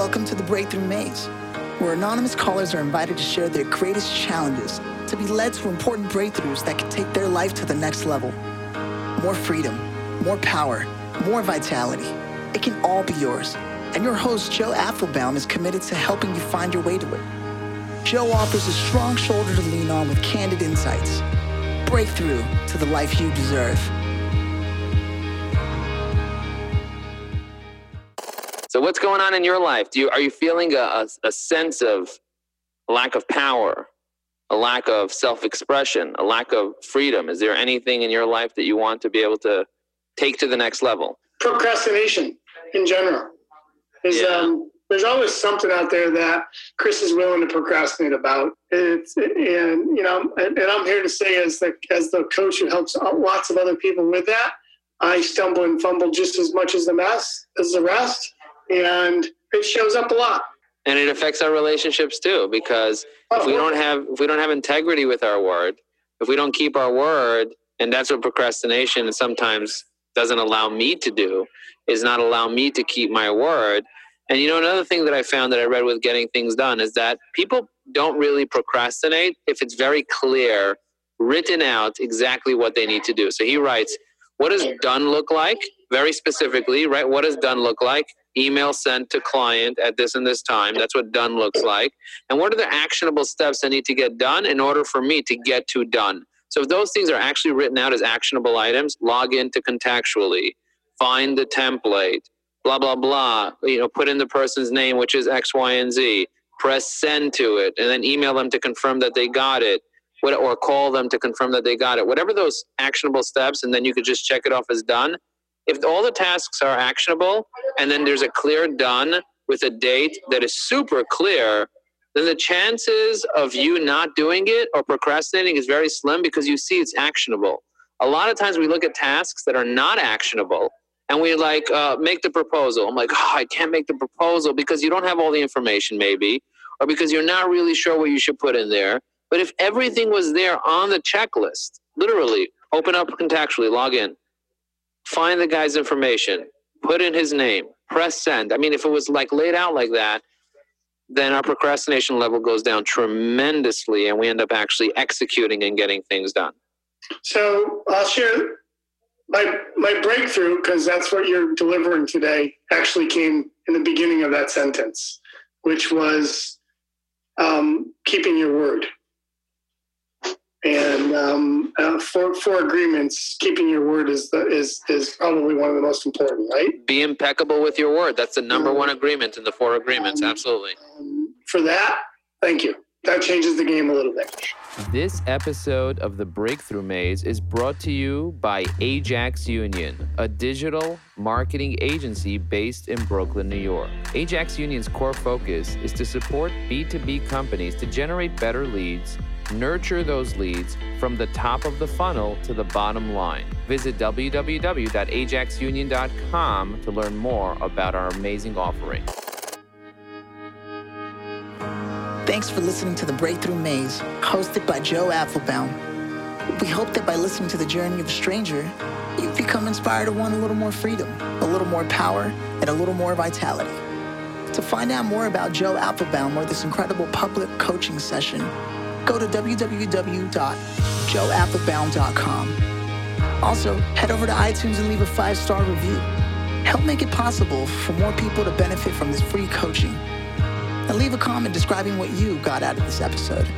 Welcome to the Breakthrough Maze, where anonymous callers are invited to share their greatest challenges to be led to important breakthroughs that can take their life to the next level. More freedom, more power, more vitality. It can all be yours. And your host, Joe Apfelbaum, is committed to helping you find your way to it. Joe offers a strong shoulder to lean on with candid insights. Breakthrough to the life you deserve. So, what's going on in your life? Do you are you feeling a, a, a sense of lack of power, a lack of self-expression, a lack of freedom? Is there anything in your life that you want to be able to take to the next level? Procrastination in general is Yeah. um, there's always something out there that Chris is willing to procrastinate about. It's and you know, and, and I'm here to say as the as the coach who helps lots of other people with that, I stumble and fumble just as much as the mess as the rest, and it shows up a lot. and it affects our relationships too because if we oh. don't have if we don't have integrity with our word if we don't keep our word and that's what procrastination sometimes doesn't allow me to do is not allow me to keep my word. And you know another thing that i found that i read with getting things done is that people don't really procrastinate if it's very clear written out exactly what they need to do. So he writes what does done look like? Very specifically right? What does done look like email sent to client at this and this time. That's what done looks like. And what are the actionable steps that need to get done in order for me to get to done? So if those things are actually written out as actionable items, log into Contactually, find the template, blah, blah, blah, you know, put in the person's name, which is X, Y, and Z, press send to it, and then email them to confirm that they got it. What, or call them to confirm that they got it. Whatever those actionable steps, and then you could just check it off as done if all the tasks are actionable and then there's a clear done with a date that is super clear, then the chances of you not doing it or procrastinating is very slim because you see it's actionable. A lot of times we look at tasks that are not actionable and we like uh, make the proposal. I'm like, oh, I can't make the proposal because you don't have all the information, maybe, or because you're not really sure what you should put in there. But if everything was there on the checklist, literally, open up Contactually, log in, find the guy's information, put in his name, press send. I mean, if it was like laid out like that, then our procrastination level goes down tremendously and we end up actually executing and getting things done. So I'll share my my breakthrough because that's what you're delivering today. Actually, came in the beginning of that sentence, which was um, keeping your word. And um, uh, for four agreements, keeping your word is the, is is probably one of the most important, right? Be impeccable with your word. That's the number one agreement in the four agreements. Absolutely. Um, for that, thank you. That changes the game a little bit. This episode of The Breakthrough Maze is brought to you by Ajax Union, a digital marketing agency based in Brooklyn, New York. Ajax Union's core focus is to support B2B companies to generate better leads, nurture those leads from the top of the funnel to the bottom line. Visit www.ajaxunion.com to learn more about our amazing offering. Thanks for listening to The Breakthrough Maze, hosted by Joe Apfelbaum. We hope that by listening to the journey of a stranger, you've become inspired to want a little more freedom, a little more power, and a little more vitality. To find out more about Joe Apfelbaum or this incredible public coaching session, go to www.joeapfelbaum.com. Also, head over to iTunes and leave a five star review. Help make it possible for more people to benefit from this free coaching. And leave a comment describing what you got out of this episode.